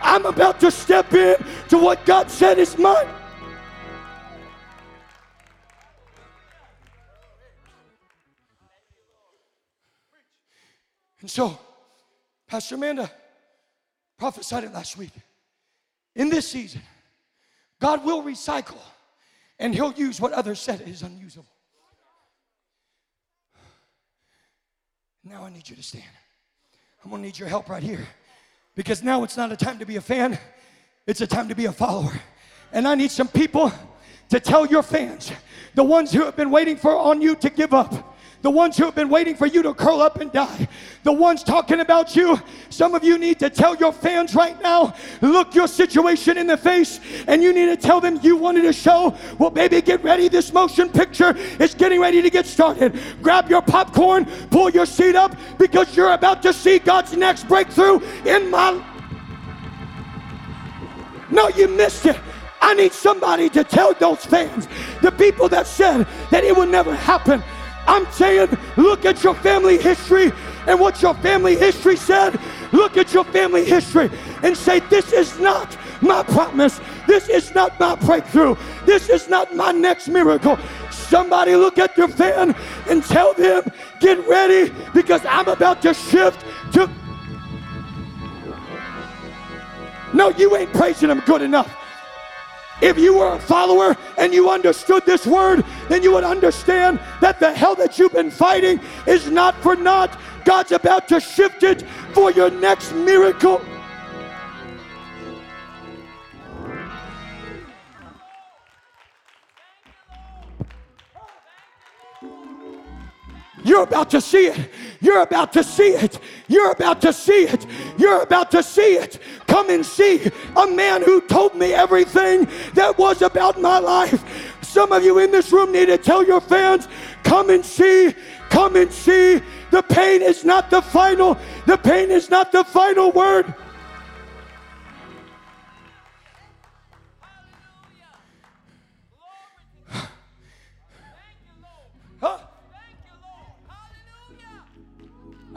I'm about to step in to what God said is mine. And so, Pastor Amanda prophesied it last week. In this season, God will recycle and He'll use what others said is unusable. Now I need you to stand. I'm gonna need your help right here because now it's not a time to be a fan, it's a time to be a follower. And I need some people to tell your fans, the ones who have been waiting for on you to give up the ones who have been waiting for you to curl up and die, the ones talking about you. Some of you need to tell your fans right now, look your situation in the face, and you need to tell them you wanted a show. Well, baby, get ready. This motion picture is getting ready to get started. Grab your popcorn, pull your seat up, because you're about to see God's next breakthrough in my. No, you missed it. I need somebody to tell those fans, the people that said that it would never happen. I'm saying, look at your family history and what your family history said. Look at your family history and say, This is not my promise. This is not my breakthrough. This is not my next miracle. Somebody look at your fan and tell them, Get ready because I'm about to shift to. No, you ain't praising them good enough. If you were a follower and you understood this word, then you would understand that the hell that you've been fighting is not for naught. God's about to shift it for your next miracle. You're about to see it. You're about to see it. You're about to see it. You're about to see it. Come and see a man who told me everything that was about my life. Some of you in this room need to tell your fans, come and see, come and see. The pain is not the final, the pain is not the final word.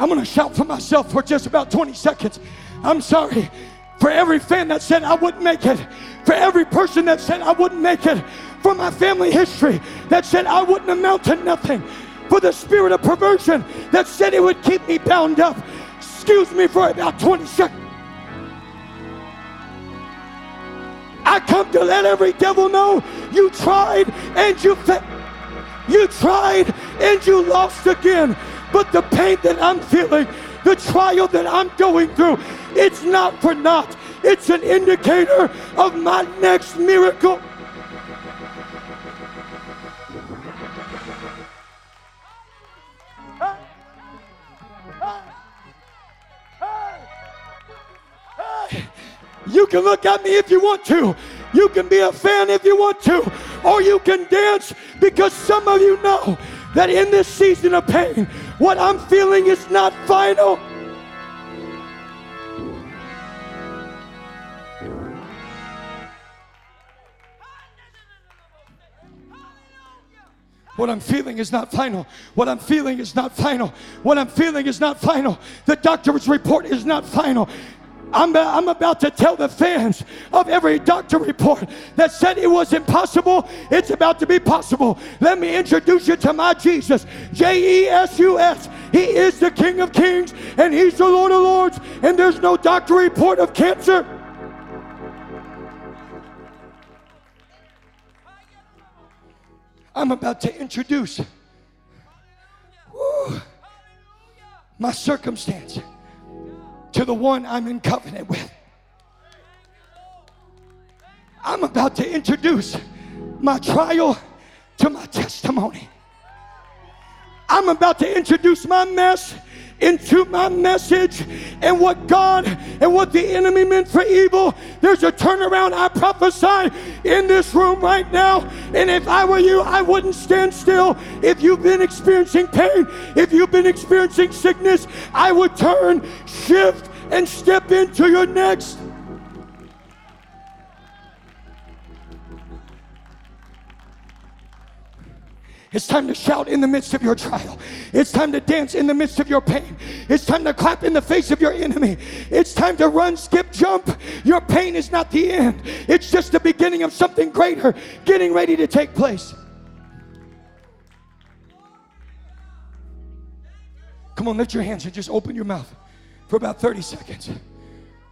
I'm going to shout for myself for just about 20 seconds. I'm sorry for every fan that said I wouldn't make it, for every person that said I wouldn't make it, for my family history that said I wouldn't amount to nothing, for the spirit of perversion that said it would keep me bound up. Excuse me for about 20 seconds. I come to let every devil know you tried and you failed. You tried and you lost again. But the pain that I'm feeling, the trial that I'm going through, it's not for naught. It's an indicator of my next miracle. You can look at me if you want to. You can be a fan if you want to. Or you can dance because some of you know that in this season of pain, what I'm feeling is not final. What I'm feeling is not final. What I'm feeling is not final. What I'm feeling is not final. The doctor's report is not final. I'm, I'm about to tell the fans of every doctor report that said it was impossible, it's about to be possible. Let me introduce you to my Jesus, J E S U S. He is the King of Kings and He's the Lord of Lords, and there's no doctor report of cancer. I'm about to introduce woo, my circumstance to the one I'm in covenant with. I'm about to introduce my trial to my testimony. I'm about to introduce my mess into my message and what God and what the enemy meant for evil. There's a turnaround. I prophesy in this room right now. And if I were you, I wouldn't stand still. If you've been experiencing pain, if you've been experiencing sickness, I would turn, shift, and step into your next. It's time to shout in the midst of your trial. It's time to dance in the midst of your pain. It's time to clap in the face of your enemy. It's time to run, skip, jump. Your pain is not the end, it's just the beginning of something greater getting ready to take place. Come on, lift your hands and just open your mouth for about 30 seconds.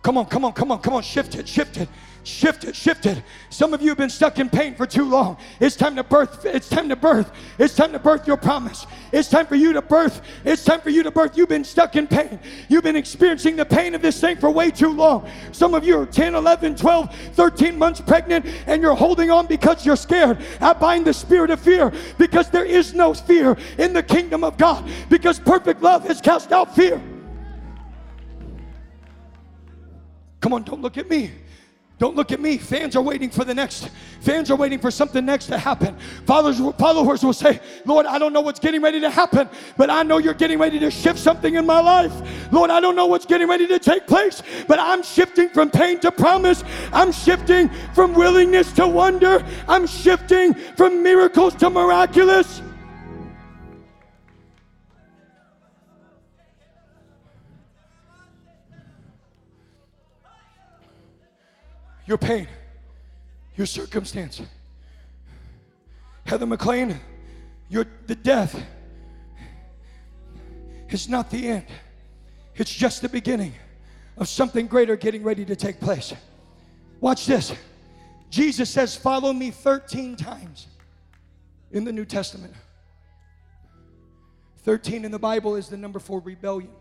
Come on, come on, come on, come on. Shift it, shift it, shift it, shift it. Some of you have been stuck in pain for too long. It's time to birth. It's time to birth. It's time to birth your promise. It's time for you to birth. It's time for you to birth. You've been stuck in pain. You've been experiencing the pain of this thing for way too long. Some of you are 10, 11, 12, 13 months pregnant and you're holding on because you're scared. I bind the spirit of fear because there is no fear in the kingdom of God because perfect love has cast out fear. Come on, don't look at me. Don't look at me. Fans are waiting for the next. Fans are waiting for something next to happen. Followers, followers will say, Lord, I don't know what's getting ready to happen, but I know you're getting ready to shift something in my life. Lord, I don't know what's getting ready to take place, but I'm shifting from pain to promise. I'm shifting from willingness to wonder. I'm shifting from miracles to miraculous. Your pain, your circumstance. Heather McLean, your, the death is not the end, it's just the beginning of something greater getting ready to take place. Watch this. Jesus says, Follow me 13 times in the New Testament. 13 in the Bible is the number for rebellion.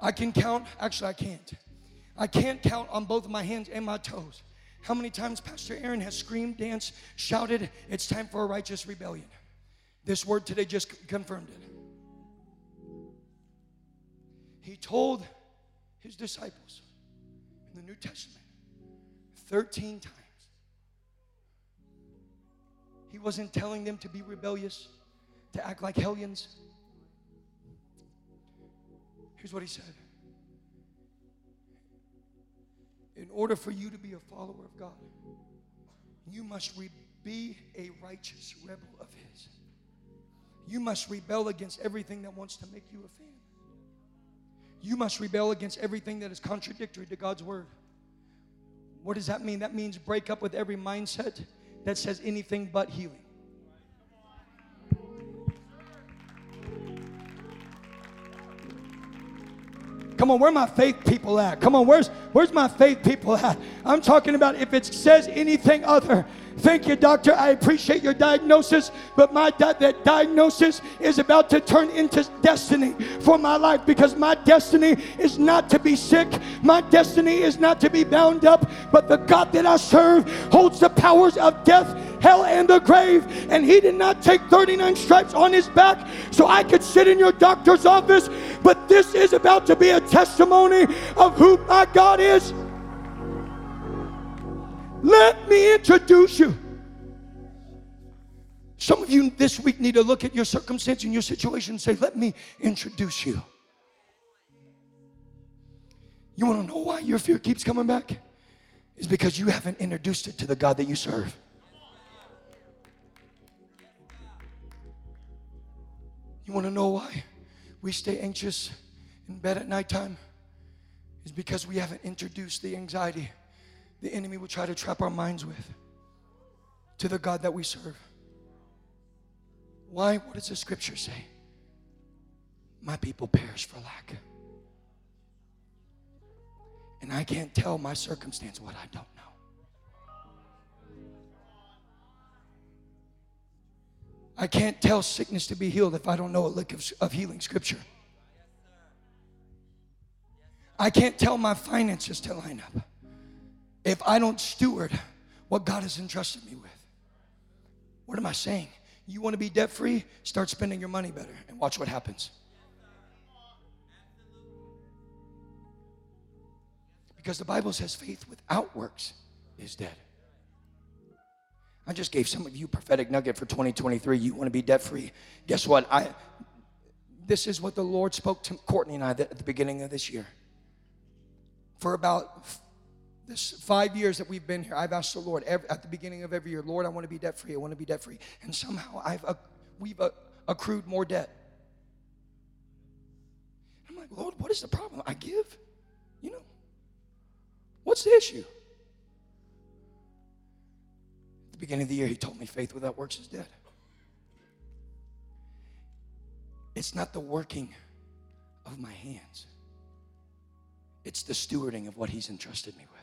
I can count, actually, I can't. I can't count on both my hands and my toes how many times Pastor Aaron has screamed, danced, shouted, It's time for a righteous rebellion. This word today just confirmed it. He told his disciples in the New Testament 13 times. He wasn't telling them to be rebellious, to act like hellions. Here's what he said In order for you to be a follower of God, you must re- be a righteous rebel of His. You must rebel against everything that wants to make you a fan. You must rebel against everything that is contradictory to God's word. What does that mean? That means break up with every mindset that says anything but healing. Come on, where my faith people at? Come on, where's where's my faith people at? I'm talking about if it says anything other. Thank you, doctor. I appreciate your diagnosis, but my di- that diagnosis is about to turn into destiny for my life because my destiny is not to be sick. My destiny is not to be bound up, but the God that I serve holds the powers of death hell, and the grave. And he did not take 39 stripes on his back so I could sit in your doctor's office. But this is about to be a testimony of who my God is. Let me introduce you. Some of you this week need to look at your circumstance and your situation and say, Let me introduce you. You want to know why your fear keeps coming back? Is because you haven't introduced it to the God that you serve. You want to know why we stay anxious in bed at nighttime? Is because we haven't introduced the anxiety the enemy will try to trap our minds with to the God that we serve. Why? What does the scripture say? My people perish for lack. And I can't tell my circumstance what I don't know. I can't tell sickness to be healed if I don't know a lick of, of healing scripture. I can't tell my finances to line up if I don't steward what God has entrusted me with. What am I saying? You want to be debt free? Start spending your money better and watch what happens. Because the Bible says faith without works is dead. I just gave some of you prophetic nugget for 2023. You want to be debt free. Guess what? I this is what the Lord spoke to Courtney and I at the beginning of this year. For about this five years that we've been here, I've asked the Lord every, at the beginning of every year, Lord, I want to be debt free. I want to be debt free. And somehow I've we've accrued more debt. I'm like, Lord, what is the problem? I give, you know. What's the issue? The beginning of the year, he told me faith without works is dead. It's not the working of my hands, it's the stewarding of what He's entrusted me with.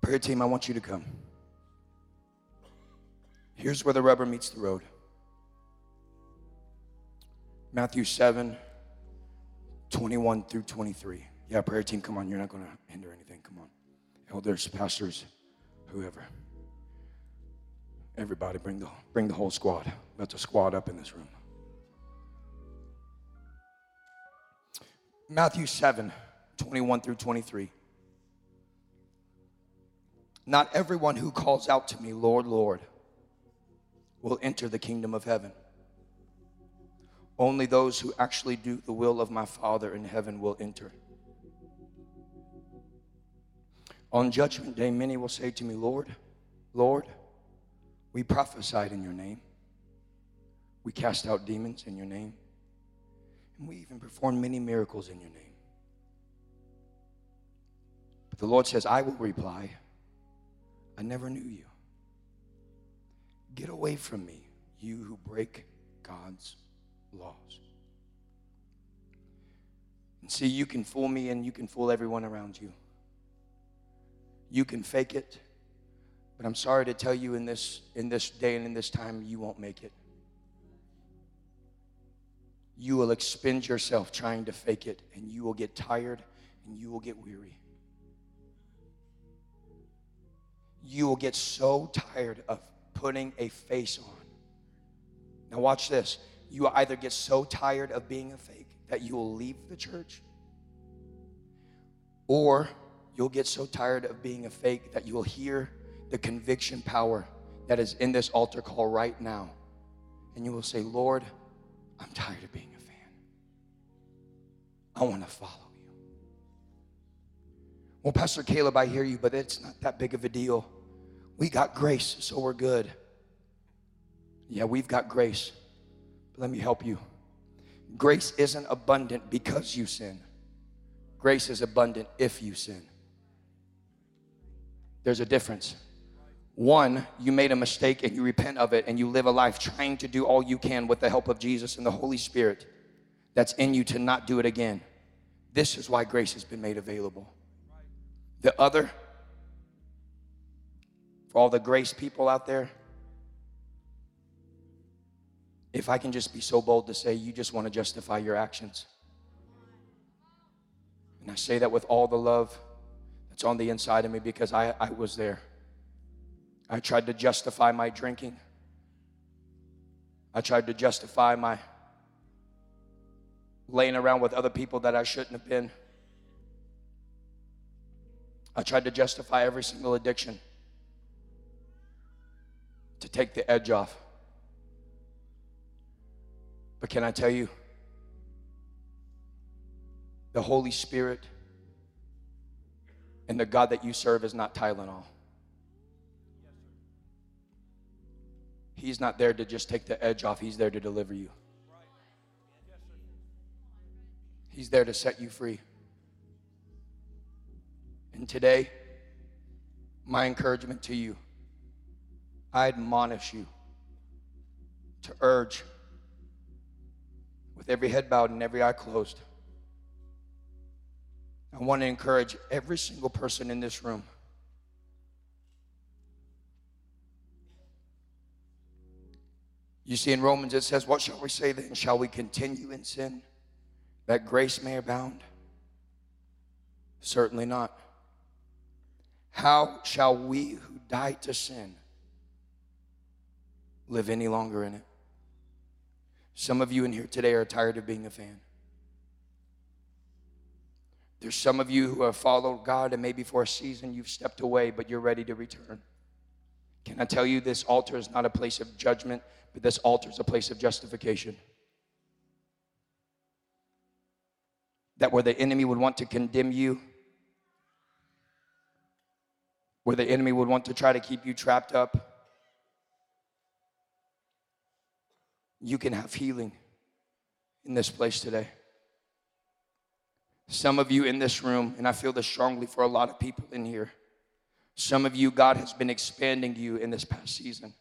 Prayer team, I want you to come. Here's where the rubber meets the road Matthew 7 21 through 23. Yeah, prayer team, come on. You're not going to hinder anything. Come on. Elders, pastors, whoever. Everybody, bring the, bring the whole squad. About to squad up in this room. Matthew 7 21 through 23. Not everyone who calls out to me, Lord, Lord, will enter the kingdom of heaven. Only those who actually do the will of my Father in heaven will enter. On judgment day, many will say to me, Lord, Lord, we prophesied in your name. We cast out demons in your name. And we even performed many miracles in your name. But the Lord says, I will reply. I never knew you. Get away from me, you who break God's laws. And see, you can fool me and you can fool everyone around you. You can fake it, but I'm sorry to tell you in this, in this day and in this time, you won't make it. You will expend yourself trying to fake it, and you will get tired and you will get weary. you will get so tired of putting a face on. Now, watch this. You either get so tired of being a fake that you will leave the church, or you'll get so tired of being a fake that you will hear the conviction power that is in this altar call right now. And you will say, Lord, I'm tired of being a fan. I want to follow you. Well, Pastor Caleb, I hear you, but it's not that big of a deal. We got grace, so we're good. Yeah, we've got grace. But let me help you. Grace isn't abundant because you sin, grace is abundant if you sin. There's a difference. One, you made a mistake and you repent of it and you live a life trying to do all you can with the help of Jesus and the Holy Spirit that's in you to not do it again. This is why grace has been made available. The other, all the grace people out there, if I can just be so bold to say, you just want to justify your actions. And I say that with all the love that's on the inside of me because I, I was there. I tried to justify my drinking. I tried to justify my laying around with other people that I shouldn't have been. I tried to justify every single addiction to take the edge off. But can I tell you, the Holy Spirit and the God that you serve is not Tylenol. He's not there to just take the edge off, He's there to deliver you. He's there to set you free. And today, my encouragement to you I admonish you to urge, with every head bowed and every eye closed, I want to encourage every single person in this room. You see, in Romans it says, What shall we say then? Shall we continue in sin that grace may abound? Certainly not. How shall we who died to sin live any longer in it. Some of you in here today are tired of being a fan. There's some of you who have followed God, and maybe for a season you've stepped away, but you're ready to return. Can I tell you, this altar is not a place of judgment, but this altar is a place of justification. That where the enemy would want to condemn you, where the enemy would want to try to keep you trapped up, you can have healing in this place today. Some of you in this room, and I feel this strongly for a lot of people in here, some of you, God has been expanding you in this past season.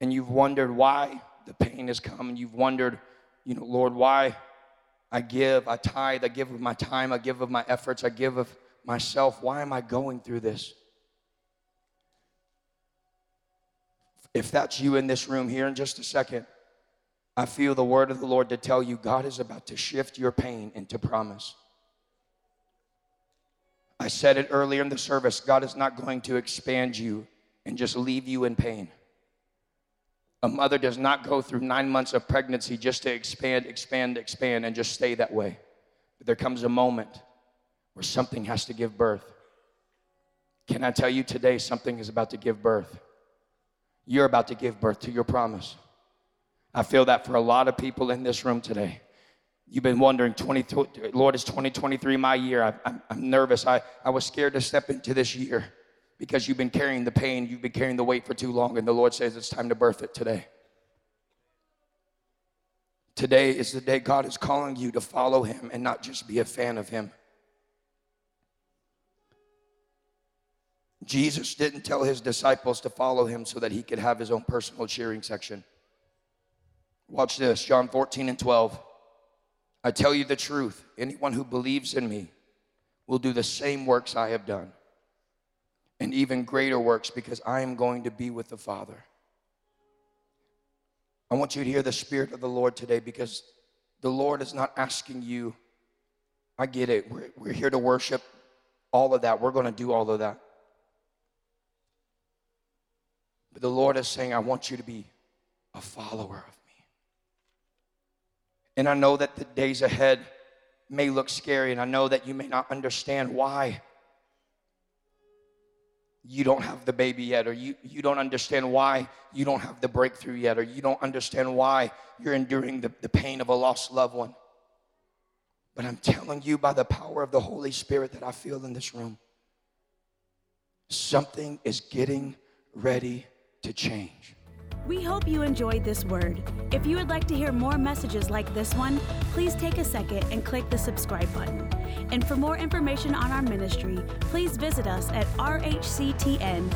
And you've wondered why the pain has come, and you've wondered, you know, Lord, why I give, I tithe, I give of my time, I give of my efforts, I give of myself. Why am I going through this? If that's you in this room here in just a second, I feel the word of the Lord to tell you God is about to shift your pain into promise. I said it earlier in the service God is not going to expand you and just leave you in pain. A mother does not go through nine months of pregnancy just to expand, expand, expand, and just stay that way. But there comes a moment where something has to give birth. Can I tell you today, something is about to give birth? You're about to give birth to your promise. I feel that for a lot of people in this room today. You've been wondering, 20, Lord, is 2023 my year? I, am nervous. I, I was scared to step into this year because you've been carrying the pain, you've been carrying the weight for too long, and the Lord says it's time to birth it today. Today is the day God is calling you to follow Him and not just be a fan of Him. Jesus didn't tell His disciples to follow Him so that He could have His own personal cheering section. Watch this John 14 and 12. I tell you the truth anyone who believes in me will do the same works I have done, and even greater works because I am going to be with the Father. I want you to hear the Spirit of the Lord today because the Lord is not asking you, I get it, we're, we're here to worship, all of that, we're going to do all of that. But the Lord is saying, I want you to be a follower of me. and I know that the days ahead may look scary, and I know that you may not understand why you don't have the baby yet, or you, you don't understand why you don't have the breakthrough yet, or you don't understand why you're enduring the, the pain of a lost loved one. But I'm telling you by the power of the Holy Spirit that I feel in this room, something is getting ready to change. We hope you enjoyed this word. If you would like to hear more messages like this one, please take a second and click the subscribe button. And for more information on our ministry, please visit us at rhctn.com.